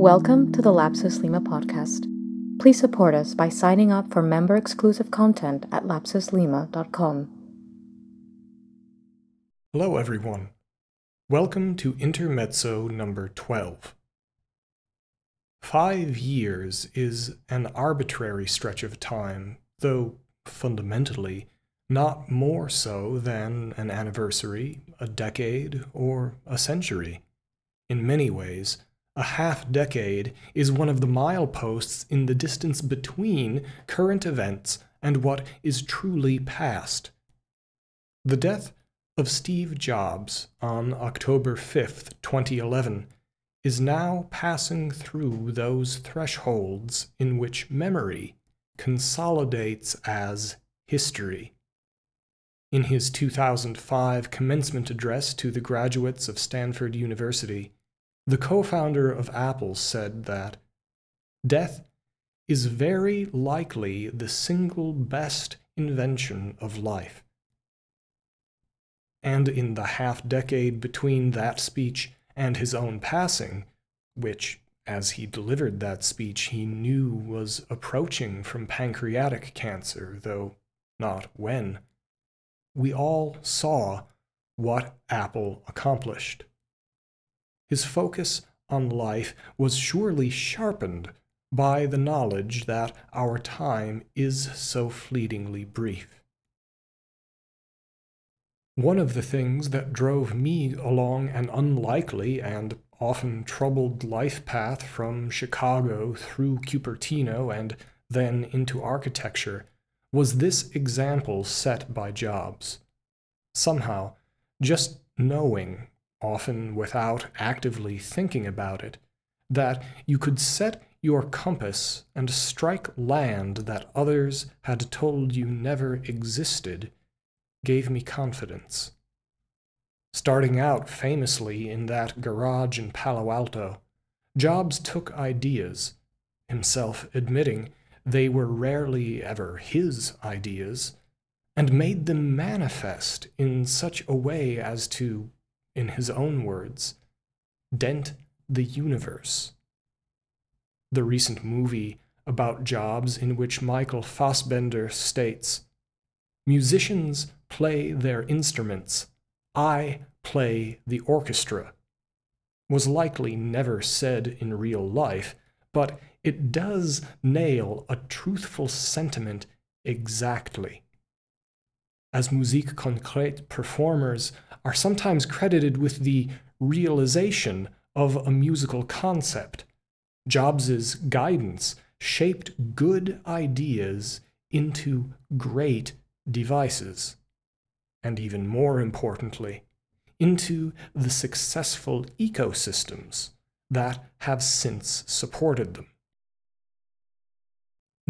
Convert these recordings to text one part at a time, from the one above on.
Welcome to the Lapsus Lima podcast. Please support us by signing up for member exclusive content at lapsuslima.com. Hello, everyone. Welcome to Intermezzo number 12. Five years is an arbitrary stretch of time, though fundamentally not more so than an anniversary, a decade, or a century. In many ways, a half decade is one of the mileposts in the distance between current events and what is truly past. The death of Steve Jobs on October 5th, 2011, is now passing through those thresholds in which memory consolidates as history. In his 2005 commencement address to the graduates of Stanford University, the co founder of Apple said that death is very likely the single best invention of life. And in the half decade between that speech and his own passing, which, as he delivered that speech, he knew was approaching from pancreatic cancer, though not when, we all saw what Apple accomplished. His focus on life was surely sharpened by the knowledge that our time is so fleetingly brief. One of the things that drove me along an unlikely and often troubled life path from Chicago through Cupertino and then into architecture was this example set by Jobs. Somehow, just knowing, often without actively thinking about it, that you could set your compass and strike land that others had told you never existed gave me confidence. Starting out famously in that garage in Palo Alto, Jobs took ideas, himself admitting they were rarely ever his ideas, and made them manifest in such a way as to, in his own words, dent the universe. The recent movie about Jobs, in which Michael Fassbender states, Musicians play their instruments, I play the orchestra, was likely never said in real life, but it does nail a truthful sentiment exactly. As musique concrète performers are sometimes credited with the realization of a musical concept, Jobs's guidance shaped good ideas into great devices. And even more importantly, into the successful ecosystems that have since supported them.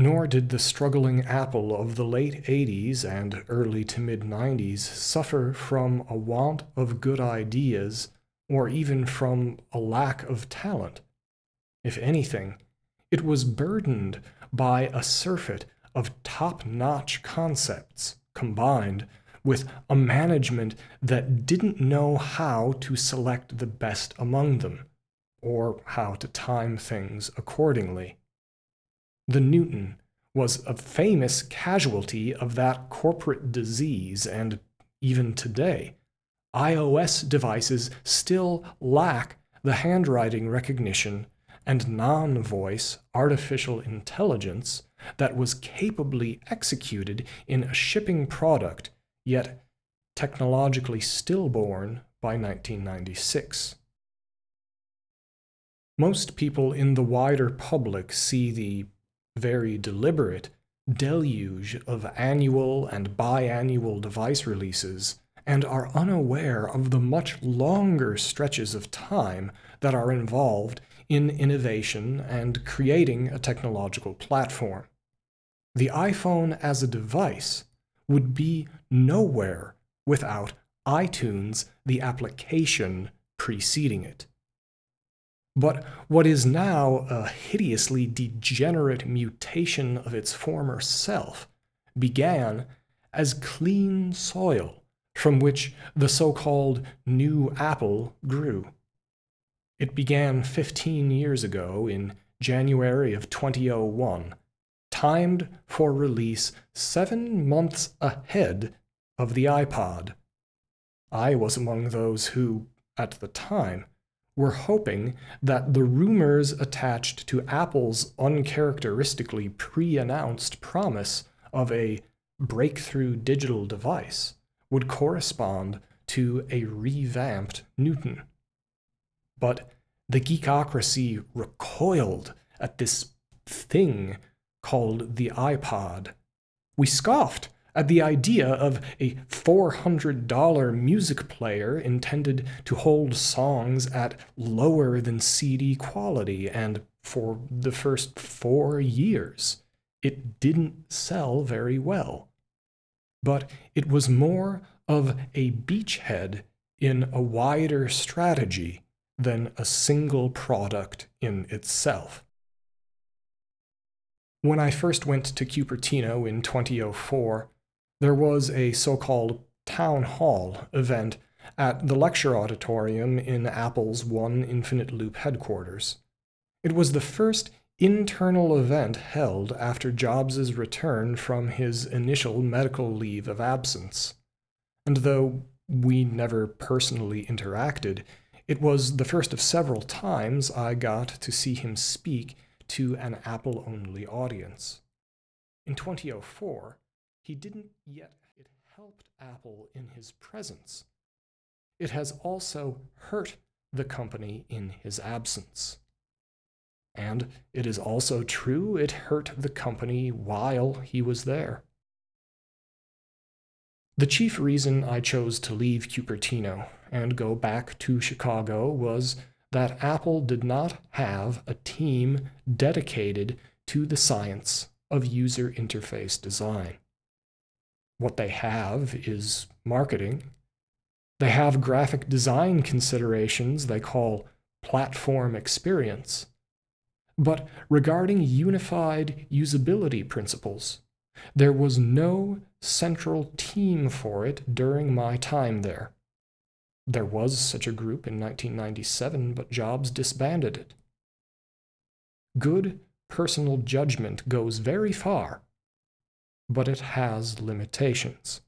Nor did the struggling Apple of the late 80s and early to mid 90s suffer from a want of good ideas or even from a lack of talent. If anything, it was burdened by a surfeit of top notch concepts combined with a management that didn't know how to select the best among them or how to time things accordingly. The Newton was a famous casualty of that corporate disease, and even today, iOS devices still lack the handwriting recognition and non voice artificial intelligence that was capably executed in a shipping product, yet technologically stillborn by 1996. Most people in the wider public see the very deliberate deluge of annual and biannual device releases and are unaware of the much longer stretches of time that are involved in innovation and creating a technological platform. The iPhone as a device would be nowhere without iTunes, the application preceding it. But what is now a hideously degenerate mutation of its former self began as clean soil from which the so called new apple grew. It began 15 years ago in January of 2001, timed for release seven months ahead of the iPod. I was among those who, at the time, were hoping that the rumors attached to Apple's uncharacteristically pre announced promise of a breakthrough digital device would correspond to a revamped Newton. But the geekocracy recoiled at this thing called the iPod. We scoffed at the idea of a $400 music player intended to hold songs at lower than CD quality, and for the first four years, it didn't sell very well. But it was more of a beachhead in a wider strategy than a single product in itself. When I first went to Cupertino in 2004, there was a so called town hall event at the lecture auditorium in Apple's One Infinite Loop headquarters. It was the first internal event held after Jobs' return from his initial medical leave of absence. And though we never personally interacted, it was the first of several times I got to see him speak to an Apple only audience. In 2004, he didn't yet. It helped Apple in his presence. It has also hurt the company in his absence. And it is also true it hurt the company while he was there. The chief reason I chose to leave Cupertino and go back to Chicago was that Apple did not have a team dedicated to the science of user interface design. What they have is marketing. They have graphic design considerations they call platform experience. But regarding unified usability principles, there was no central team for it during my time there. There was such a group in 1997, but Jobs disbanded it. Good personal judgment goes very far, but it has limitations.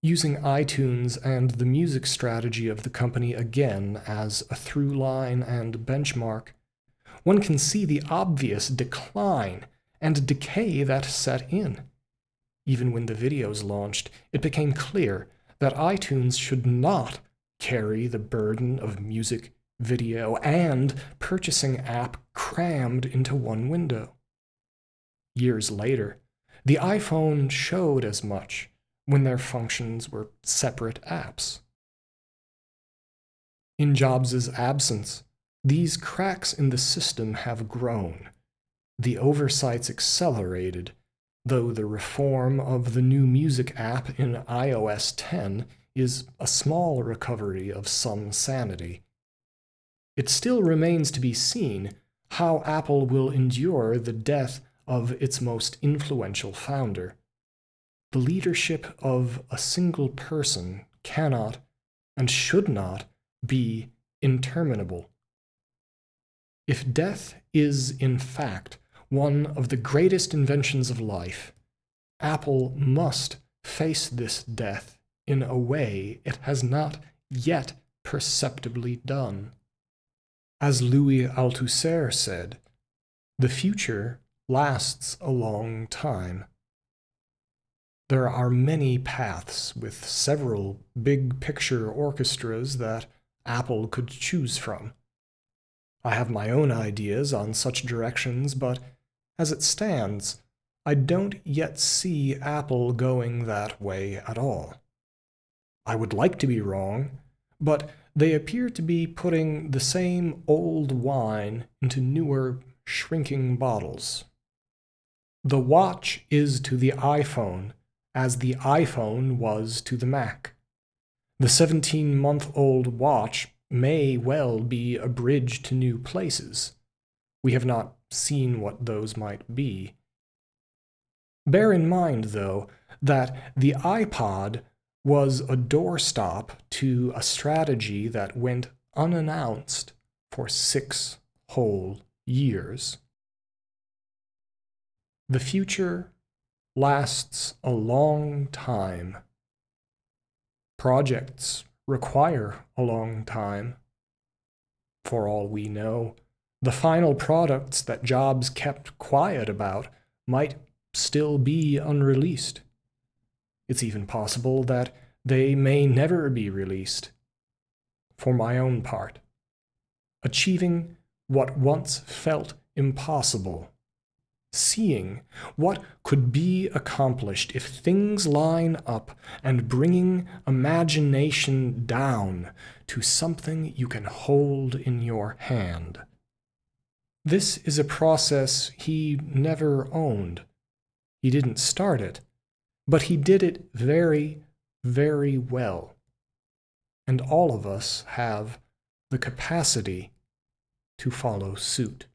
Using iTunes and the music strategy of the company again as a through line and benchmark, one can see the obvious decline and decay that set in. Even when the videos launched, it became clear that iTunes should not carry the burden of music, video, and purchasing app crammed into one window. Years later, the iPhone showed as much when their functions were separate apps. In Jobs' absence, these cracks in the system have grown. The oversights accelerated, though the reform of the new music app in iOS 10 is a small recovery of some sanity. It still remains to be seen how Apple will endure the death of its most influential founder. The leadership of a single person cannot and should not be interminable. If death is, in fact, one of the greatest inventions of life, Apple must face this death in a way it has not yet perceptibly done. As Louis Althusser said, the future lasts a long time. There are many paths with several big picture orchestras that Apple could choose from. I have my own ideas on such directions, but as it stands, I don't yet see Apple going that way at all. I would like to be wrong, but they appear to be putting the same old wine into newer, shrinking bottles. The watch is to the iPhone as the iPhone was to the Mac. The 17 month old watch may well be a bridge to new places. We have not seen what those might be. Bear in mind, though, that the iPod was a doorstop to a strategy that went unannounced for six whole years. The future lasts a long time. Projects require a long time. For all we know, the final products that Jobs kept quiet about might still be unreleased. It's even possible that they may never be released. For my own part, achieving what once felt impossible, seeing what could be accomplished if things line up, and bringing imagination down to something you can hold in your hand. This is a process he never owned. He didn't start it, but he did it very, very well. And all of us have the capacity to follow suit.